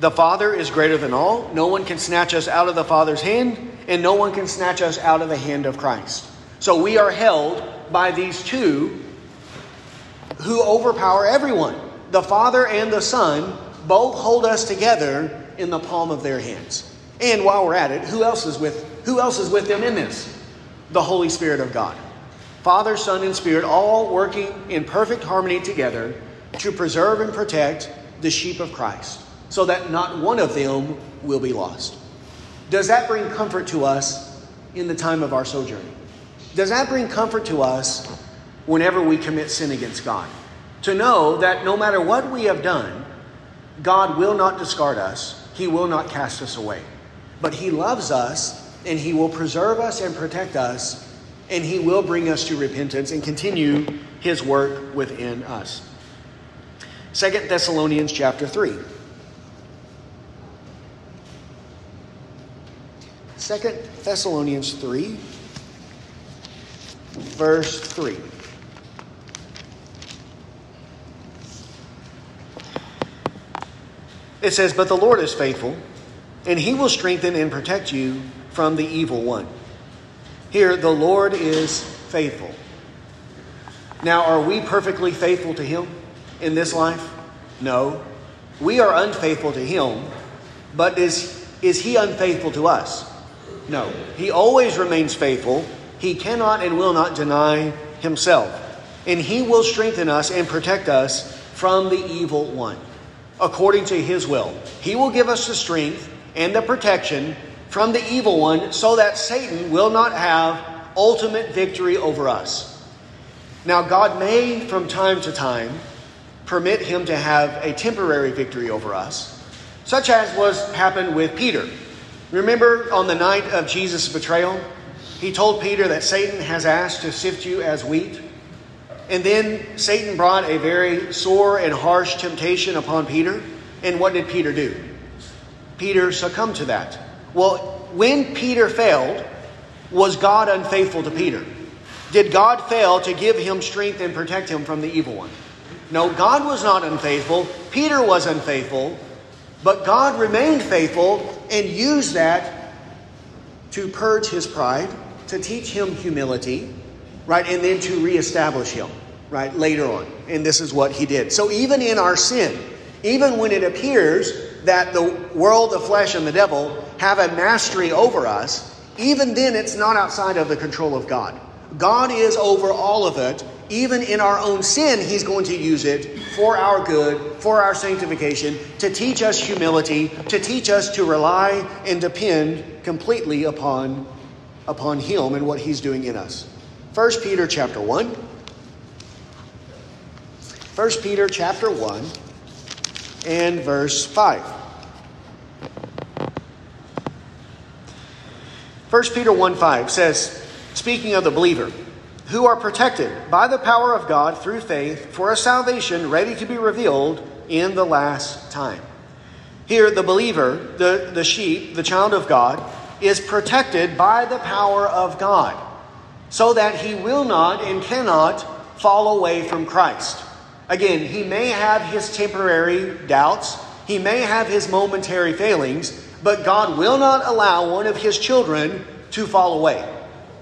The Father is greater than all. No one can snatch us out of the Father's hand, and no one can snatch us out of the hand of Christ. So we are held by these two who overpower everyone. The Father and the Son both hold us together in the palm of their hands. And while we're at it, who else is with who else is with them in this? The Holy Spirit of God. Father, Son, and Spirit all working in perfect harmony together to preserve and protect the sheep of Christ, so that not one of them will be lost. Does that bring comfort to us in the time of our sojourn? Does that bring comfort to us whenever we commit sin against God? To know that no matter what we have done, God will not discard us, He will not cast us away. But He loves us, and He will preserve us and protect us, and He will bring us to repentance and continue His work within us. Second Thessalonians chapter 3. Second Thessalonians 3, verse 3. It says, But the Lord is faithful and he will strengthen and protect you from the evil one. Here, the Lord is faithful. Now, are we perfectly faithful to him in this life? No. We are unfaithful to him, but is, is he unfaithful to us? No. He always remains faithful. He cannot and will not deny himself. And he will strengthen us and protect us from the evil one, according to his will. He will give us the strength and the protection from the evil one so that Satan will not have ultimate victory over us. Now, God may, from time to time, permit him to have a temporary victory over us, such as was happened with Peter. Remember on the night of Jesus' betrayal, he told Peter that Satan has asked to sift you as wheat. And then Satan brought a very sore and harsh temptation upon Peter. And what did Peter do? Peter succumbed to that. Well, when Peter failed, was God unfaithful to Peter? Did God fail to give him strength and protect him from the evil one? No, God was not unfaithful. Peter was unfaithful, but God remained faithful and used that to purge his pride, to teach him humility, right, and then to reestablish him, right, later on. And this is what he did. So even in our sin, even when it appears that the world, the flesh, and the devil have a mastery over us, even then it's not outside of the control of God. God is over all of it, even in our own sin, He's going to use it for our good, for our sanctification, to teach us humility, to teach us to rely and depend completely upon, upon Him and what He's doing in us. 1 Peter chapter 1. 1 Peter chapter 1 and verse 5. 1 Peter 1 5 says, speaking of the believer, who are protected by the power of God through faith for a salvation ready to be revealed in the last time. Here, the believer, the, the sheep, the child of God, is protected by the power of God so that he will not and cannot fall away from Christ. Again, he may have his temporary doubts, he may have his momentary failings, but God will not allow one of his children to fall away.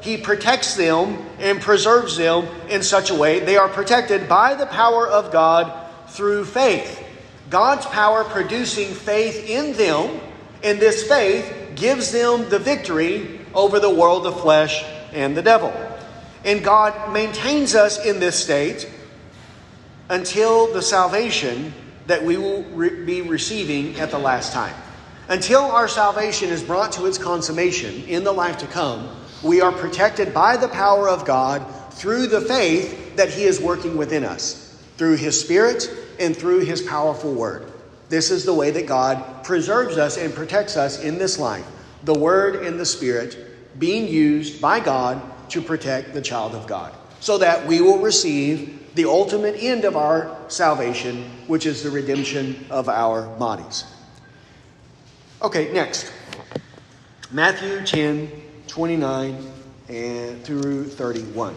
He protects them and preserves them in such a way they are protected by the power of God through faith. God's power producing faith in them, and this faith gives them the victory over the world of flesh and the devil. And God maintains us in this state until the salvation that we will re- be receiving at the last time. Until our salvation is brought to its consummation in the life to come, we are protected by the power of God through the faith that He is working within us, through His Spirit and through His powerful Word. This is the way that God preserves us and protects us in this life the Word and the Spirit being used by God to protect the child of God, so that we will receive the ultimate end of our salvation, which is the redemption of our bodies. Okay, next. Matthew 10, 29 and through 31.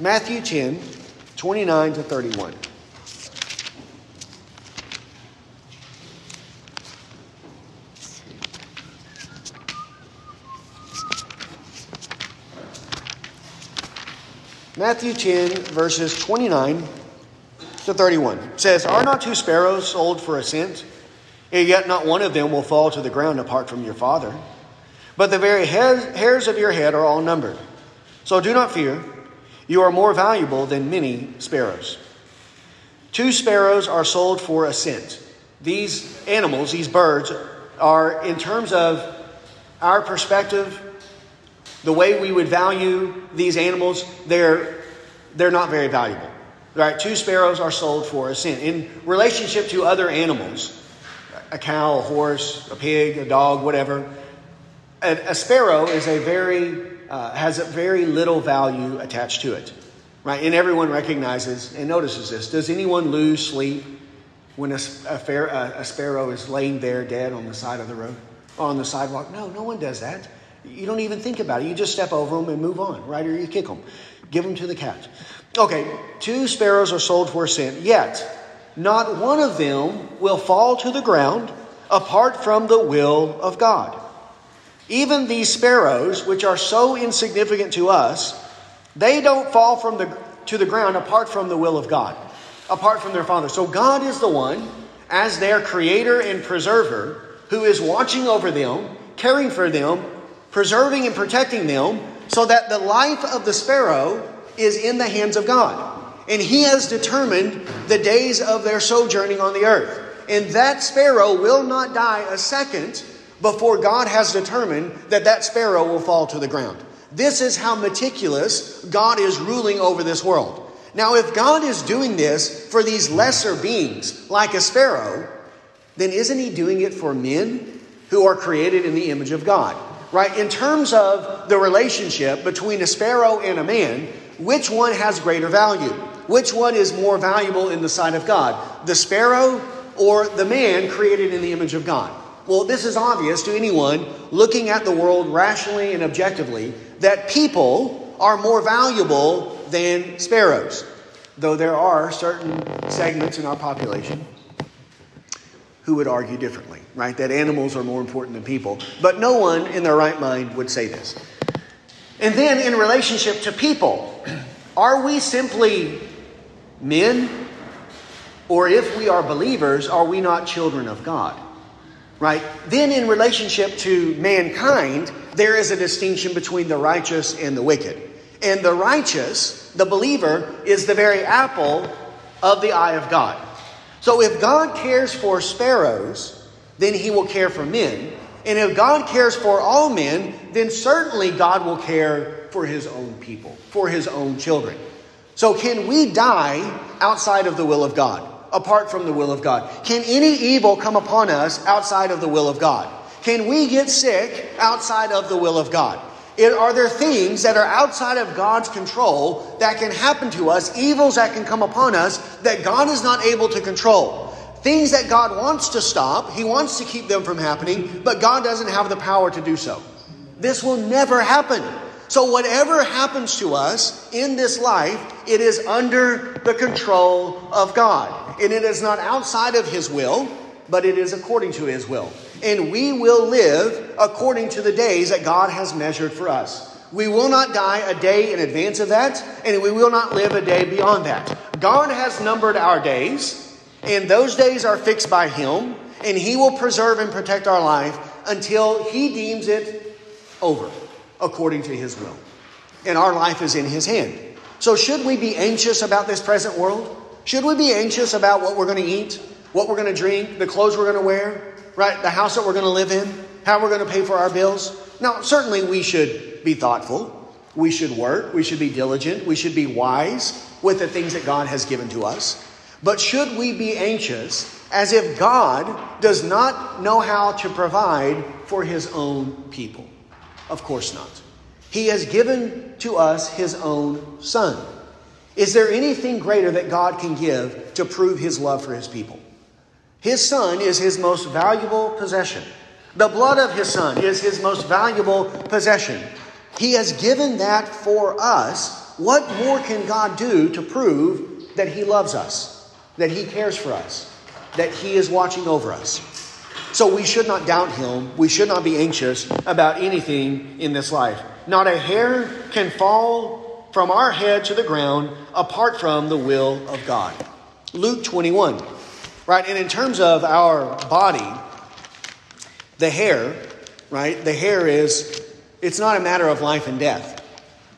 Matthew 10, 29 to 31. Matthew 10, verses 29 to 31 says, Are not two sparrows sold for a cent? Yet not one of them will fall to the ground apart from your Father. But the very hairs of your head are all numbered. So do not fear. You are more valuable than many sparrows. Two sparrows are sold for a cent. These animals, these birds, are, in terms of our perspective, the way we would value these animals, they're, they're not very valuable. Right? Two sparrows are sold for a cent. In relationship to other animals, a cow, a horse, a pig, a dog, whatever, a, a sparrow is a very, uh, has a very little value attached to it. Right? And everyone recognizes and notices this. Does anyone lose sleep when a, a, a sparrow is laying there dead on the side of the road? On the sidewalk? No, no one does that. You don't even think about it. You just step over them and move on, right? Or you kick them, give them to the cat. Okay, two sparrows are sold for a cent, yet not one of them will fall to the ground apart from the will of God. Even these sparrows, which are so insignificant to us, they don't fall from the, to the ground apart from the will of God, apart from their Father. So God is the one, as their creator and preserver, who is watching over them, caring for them, preserving and protecting them so that the life of the sparrow is in the hands of God. And He has determined the days of their sojourning on the earth. And that sparrow will not die a second before God has determined that that sparrow will fall to the ground. This is how meticulous God is ruling over this world. Now, if God is doing this for these lesser beings, like a sparrow, then isn't He doing it for men who are created in the image of God? right? In terms of the relationship between a sparrow and a man, which one has greater value? Which one is more valuable in the sight of God? The sparrow or the man created in the image of God? Well, this is obvious to anyone looking at the world rationally and objectively that people are more valuable than sparrows, though there are certain segments in our population who would argue differently, right? That animals are more important than people. But no one in their right mind would say this. And then in relationship to people, are we simply men? Or if we are believers, are we not children of God? Right? Then in relationship to mankind, there is a distinction between the righteous and the wicked. And the righteous, the believer, is the very apple of the eye of God. So if God cares for sparrows, then he will care for men. And if God cares for all men, then certainly God will care for his own people, for his own children. So can we die outside of the will of God, apart from the will of God? Can any evil come upon us outside of the will of God? Can we get sick outside of the will of God? It, are there things that are outside of God's control that can happen to us, evils that can come upon us that God is not able to control? Things that God wants to stop, He wants to keep them from happening, but God doesn't have the power to do so. This will never happen. So, whatever happens to us in this life, it is under the control of God. And it is not outside of His will, but it is according to His will and we will live according to the days that God has measured for us. We will not die a day in advance of that, and we will not live a day beyond that. God has numbered our days, and those days are fixed by Him, and He will preserve and protect our life until He deems it over, according to His will. And our life is in His hand. So, should we be anxious about this present world? Should we be anxious about what we're going to eat, what we're going to drink, the clothes we're going to wear? right? The house that we're going to live in, how we're going to pay for our bills. Now, certainly we should be thoughtful. We should work. We should be diligent. We should be wise with the things that God has given to us. But should we be anxious as if God does not know how to provide for his own people? Of course not. He has given to us his own son. Is there anything greater that God can give to prove his love for his people? His son is his most valuable possession. The blood of his son is his most valuable possession. He has given that for us. What more can God do to prove that he loves us, that he cares for us, that he is watching over us? So we should not doubt him. We should not be anxious about anything in this life. Not a hair can fall from our head to the ground apart from the will of God. Luke 21. Right? And in terms of our body, the hair, right? The hair is, it's not a matter of life and death,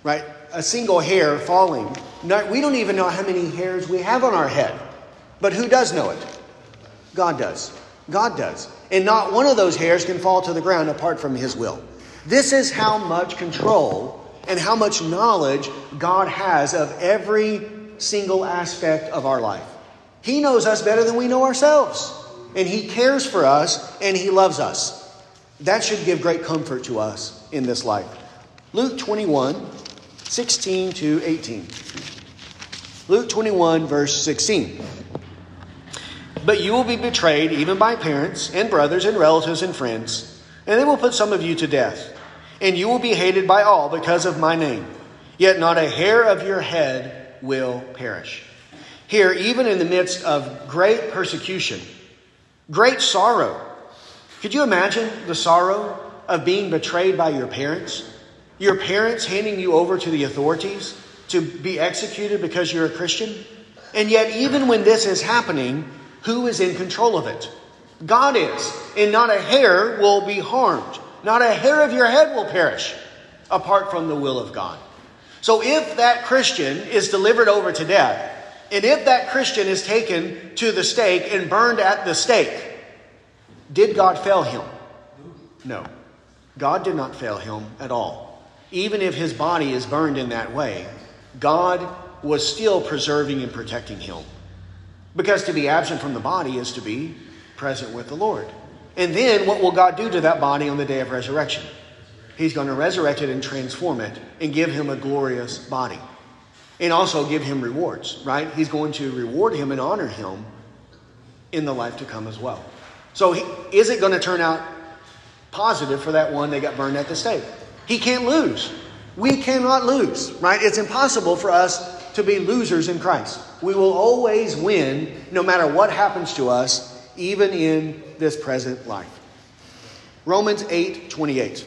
right? A single hair falling. Not, we don't even know how many hairs we have on our head. But who does know it? God does. God does. And not one of those hairs can fall to the ground apart from His will. This is how much control and how much knowledge God has of every single aspect of our life. He knows us better than we know ourselves. And He cares for us and He loves us. That should give great comfort to us in this life. Luke 21, 16 to 18. Luke 21, verse 16. But you will be betrayed even by parents and brothers and relatives and friends, and they will put some of you to death. And you will be hated by all because of my name. Yet not a hair of your head will perish. Here, even in the midst of great persecution, great sorrow. Could you imagine the sorrow of being betrayed by your parents? Your parents handing you over to the authorities to be executed because you're a Christian? And yet, even when this is happening, who is in control of it? God is. And not a hair will be harmed. Not a hair of your head will perish apart from the will of God. So if that Christian is delivered over to death, and if that Christian is taken to the stake and burned at the stake, did God fail him? No. God did not fail him at all. Even if his body is burned in that way, God was still preserving and protecting him. Because to be absent from the body is to be present with the Lord. And then what will God do to that body on the day of resurrection? He's going to resurrect it and transform it and give him a glorious body and also give him rewards, right? He's going to reward him and honor him in the life to come as well. So, he, is it going to turn out positive for that one that got burned at the stake? He can't lose. We cannot lose, right? It's impossible for us to be losers in Christ. We will always win no matter what happens to us, even in this present life. Romans 8 28.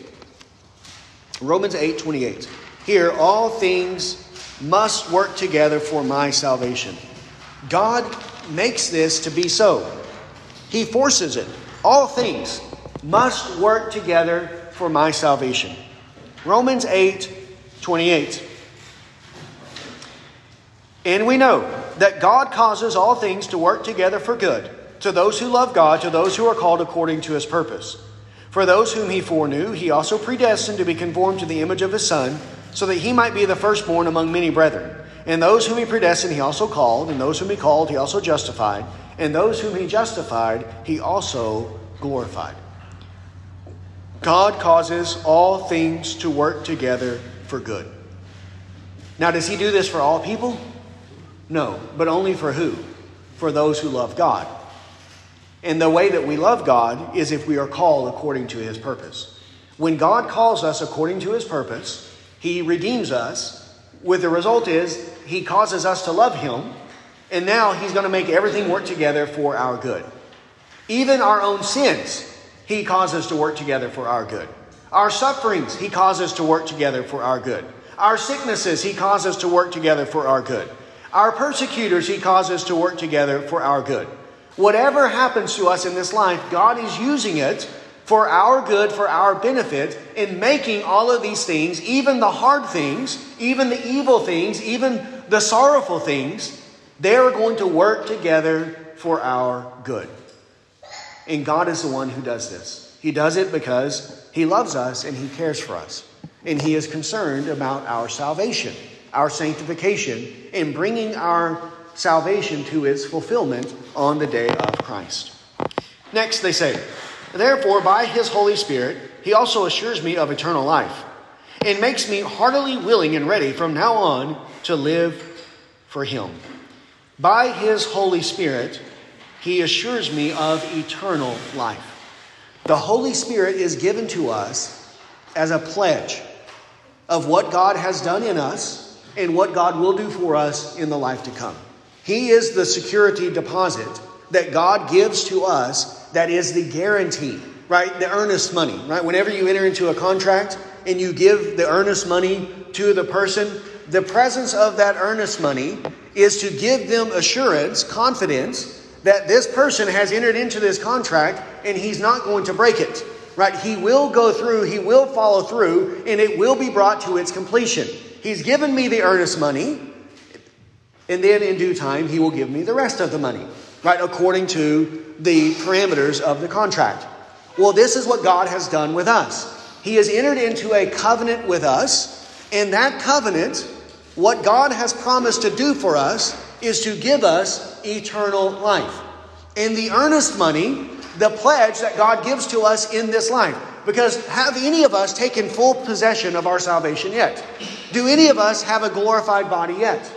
Romans 8 28. Here, all things must work together for my salvation. God makes this to be so. He forces it. All things must work together for my salvation. Romans 8 28. And we know that God causes all things to work together for good to those who love God, to those who are called according to his purpose. For those whom he foreknew, he also predestined to be conformed to the image of his Son, so that he might be the firstborn among many brethren. And those whom he predestined, he also called, and those whom he called, he also justified, and those whom he justified, he also glorified. God causes all things to work together for good. Now, does he do this for all people? No, but only for who? For those who love God. And the way that we love God is if we are called according to his purpose. When God calls us according to his purpose, he redeems us. With the result is he causes us to love him, and now he's going to make everything work together for our good. Even our own sins, he causes to work together for our good. Our sufferings, he causes to work together for our good. Our sicknesses, he causes to work together for our good. Our persecutors, he causes to work together for our good. Whatever happens to us in this life, God is using it for our good, for our benefit, in making all of these things, even the hard things, even the evil things, even the sorrowful things, they're going to work together for our good. And God is the one who does this. He does it because He loves us and He cares for us. And He is concerned about our salvation, our sanctification, and bringing our salvation to its fulfillment on the day of Christ. Next, they say, Therefore, by his Holy Spirit, he also assures me of eternal life and makes me heartily willing and ready from now on to live for him. By his Holy Spirit, he assures me of eternal life. The Holy Spirit is given to us as a pledge of what God has done in us and what God will do for us in the life to come. He is the security deposit that God gives to us that is the guarantee, right? The earnest money, right? Whenever you enter into a contract and you give the earnest money to the person, the presence of that earnest money is to give them assurance, confidence that this person has entered into this contract and he's not going to break it. Right? He will go through, he will follow through, and it will be brought to its completion. He's given me the earnest money. And then in due time, he will give me the rest of the money, right? According to the parameters of the contract. Well, this is what God has done with us. He has entered into a covenant with us, and that covenant, what God has promised to do for us, is to give us eternal life. And the earnest money, the pledge that God gives to us in this life. Because have any of us taken full possession of our salvation yet? Do any of us have a glorified body yet?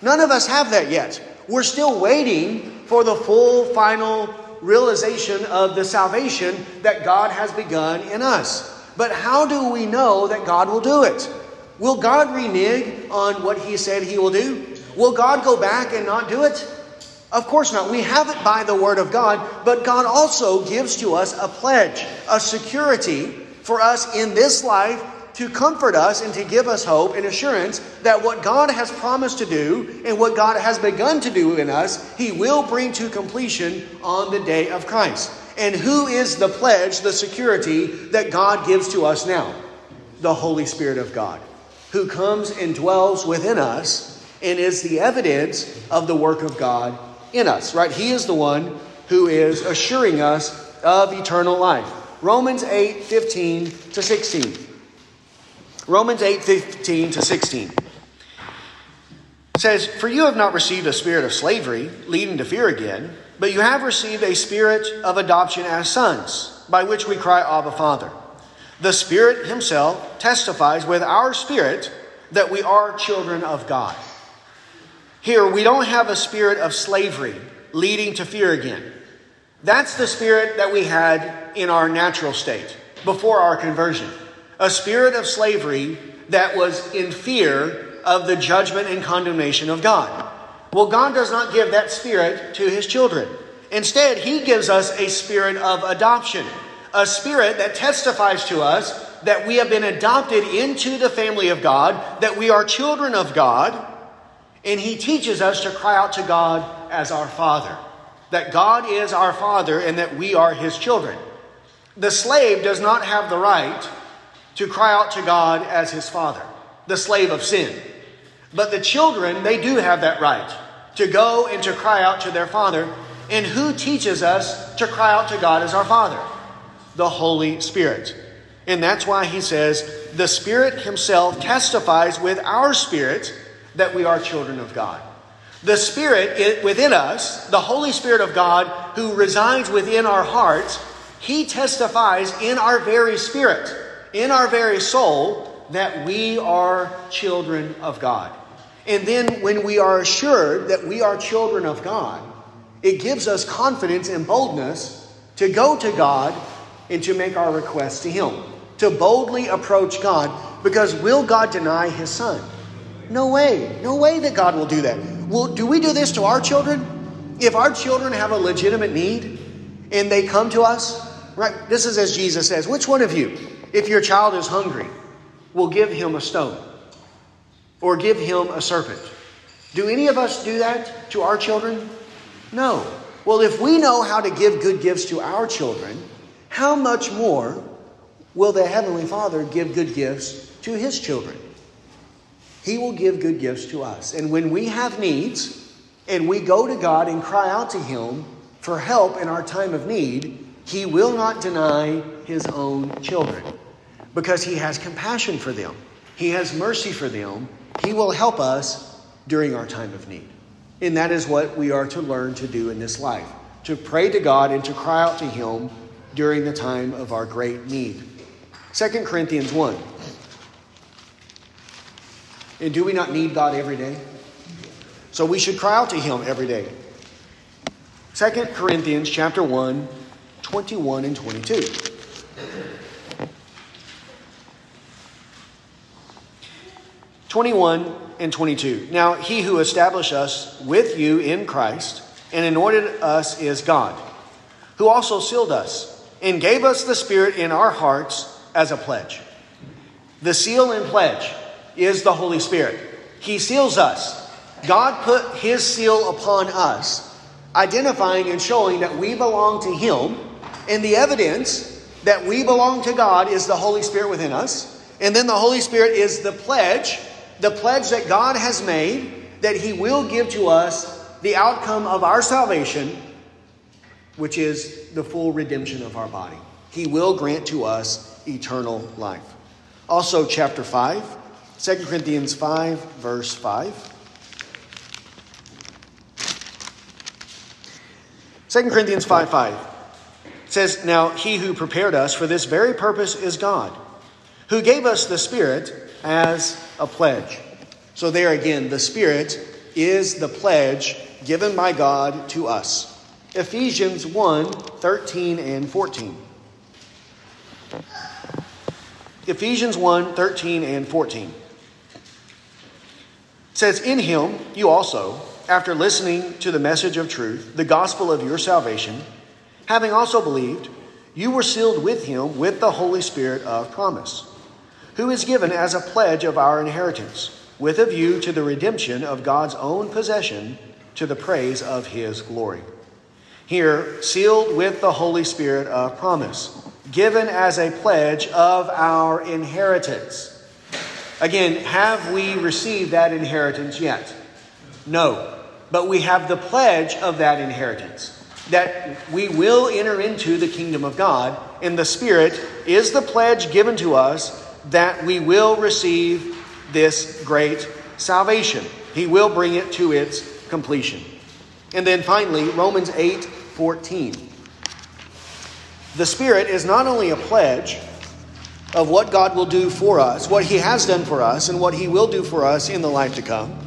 None of us have that yet. We're still waiting for the full final realization of the salvation that God has begun in us. But how do we know that God will do it? Will God renege on what He said He will do? Will God go back and not do it? Of course not. We have it by the Word of God, but God also gives to us a pledge, a security for us in this life to comfort us and to give us hope and assurance that what God has promised to do and what God has begun to do in us, He will bring to completion on the day of Christ. And who is the pledge, the security that God gives to us now? The Holy Spirit of God, who comes and dwells within us and is the evidence of the work of God in us, right? He is the one who is assuring us of eternal life. Romans 8 15 to 16. Romans 8 15 to 16 says, For you have not received a spirit of slavery, leading to fear again, but you have received a spirit of adoption as sons, by which we cry, Abba, Father. The Spirit Himself testifies with our spirit that we are children of God. Here, we don't have a spirit of slavery leading to fear again. That's the spirit that we had in our natural state before our conversion a spirit of slavery that was in fear of the judgment and condemnation of God. Well, God does not give that spirit to his children. Instead, he gives us a spirit of adoption, a spirit that testifies to us that we have been adopted into the family of God, that we are children of God, and he teaches us to cry out to God as our Father, that God is our Father and that we are his children. The slave does not have the right to cry out to God as his father, the slave of sin. But the children, they do have that right to go and to cry out to their Father. And who teaches us to cry out to God as our Father? The Holy Spirit. And that's why he says, the Spirit Himself testifies with our spirit that we are children of God. The Spirit within us, the Holy Spirit of God who resides within our hearts, He testifies in our very spirit, in our very soul, that we are children of God. And then when we are assured that we are children of God, it gives us confidence and boldness to go to God and to make our requests to Him, to boldly approach God, because will God deny His Son? No way. No way that God will do that. Well, do we do this to our children? If our children have a legitimate need and they come to us, right? This is as Jesus says, which one of you, if your child is hungry, will give him a stone or give him a serpent. Do any of us do that to our children? No. Well, if we know how to give good gifts to our children, how much more will the Heavenly Father give good gifts to His children? He will give good gifts to us. And when we have needs and we go to God and cry out to Him for help in our time of need, He will not deny His own children because He has compassion for them, He has mercy for them, he will help us during our time of need. And that is what we are to learn to do in this life to pray to God and to cry out to Him during the time of our great need. 2 Corinthians 1. And do we not need God every day? So we should cry out to Him every day. 2 Corinthians chapter 1, 21 and 22. 21 and 22. Now, he who established us with you in Christ and anointed us is God, who also sealed us and gave us the Spirit in our hearts as a pledge. The seal and pledge is the Holy Spirit. He seals us. God put his seal upon us, identifying and showing that we belong to him. And the evidence that we belong to God is the Holy Spirit within us. And then the Holy Spirit is the pledge the pledge that God has made that He will give to us the outcome of our salvation, which is the full redemption of our body. He will grant to us eternal life. Also, chapter 5, 2 Corinthians 5, verse 5. 2 Corinthians 5 5 says, Now he who prepared us for this very purpose is God, who gave us the Spirit as a pledge. So, there again, the Spirit is the pledge given by God to us. Ephesians 1 13 and 14. Ephesians 1 13 and 14 says, In him you also, after listening to the message of truth, the gospel of your salvation, having also believed, you were sealed with him with the Holy Spirit of promise who is given as a pledge of our inheritance, with a view to the redemption of God's own possession to the praise of his glory. Here, sealed with the Holy Spirit of promise, given as a pledge of our inheritance. Again, have we received that inheritance yet? No. But we have the pledge of that inheritance that we will enter into the kingdom of God, and the Spirit is the pledge given to us that we will receive this great salvation. He will bring it to its completion. And then finally, Romans 8 14. The Spirit is not only a pledge of what God will do for us, what He has done for us, and what He will do for us in the life to come,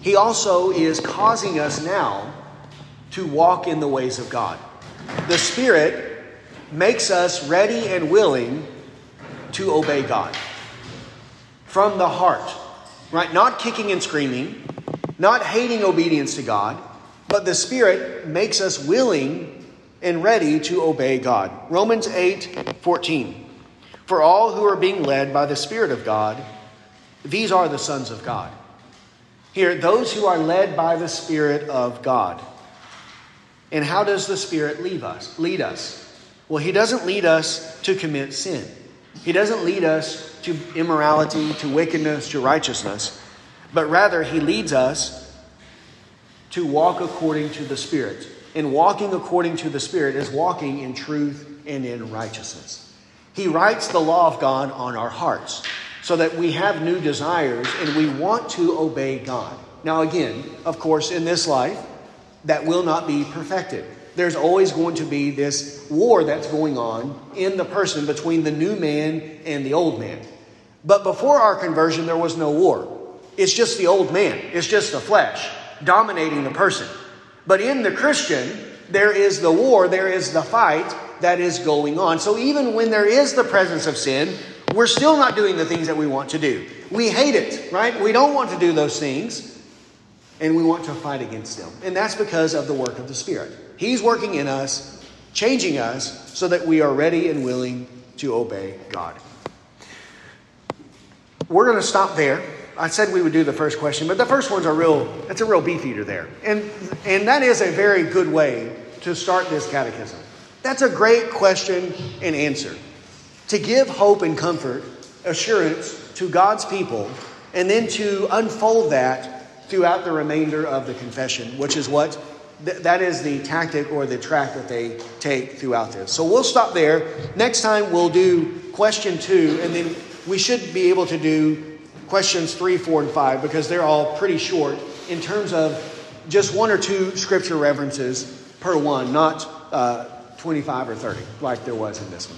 He also is causing us now to walk in the ways of God. The Spirit makes us ready and willing to obey God from the heart, right? Not kicking and screaming, not hating obedience to God, but the Spirit makes us willing and ready to obey God. Romans 8 14. For all who are being led by the Spirit of God, these are the sons of God. Here, those who are led by the Spirit of God. And how does the Spirit lead us? Lead us. Well, He doesn't lead us to commit sin. He doesn't lead us to immorality, to wickedness, to righteousness. but rather he leads us to walk according to the Spirit. And walking according to the Spirit is walking in truth and in righteousness. He writes the law of God on our hearts so that we have new desires and we want to obey God. Now, again, of course, in this life, that will not be perfected. There's always going to be this war that's going on in the person between the new man and the old man. But before our conversion, there was no war. It's just the old man, it's just the flesh dominating the person. But in the Christian, there is the war, there is the fight that is going on. So even when there is the presence of sin, we're still not doing the things that we want to do. We hate it, right? We don't want to do those things, and we want to fight against them. And that's because of the work of the Spirit. He's working in us, changing us, so that we are ready and willing to obey God. We're going to stop there. I said we would do the first question, but the first one's a real that's a real beef eater there. And and that is a very good way to start this catechism. That's a great question and answer. To give hope and comfort, assurance to God's people, and then to unfold that throughout the remainder of the confession, which is what th- that is the tactic or the track that they take throughout this. So we'll stop there. Next time we'll do question two, and then we should be able to do questions three, four, and five because they're all pretty short in terms of just one or two scripture references per one, not uh, 25 or 30 like there was in this one.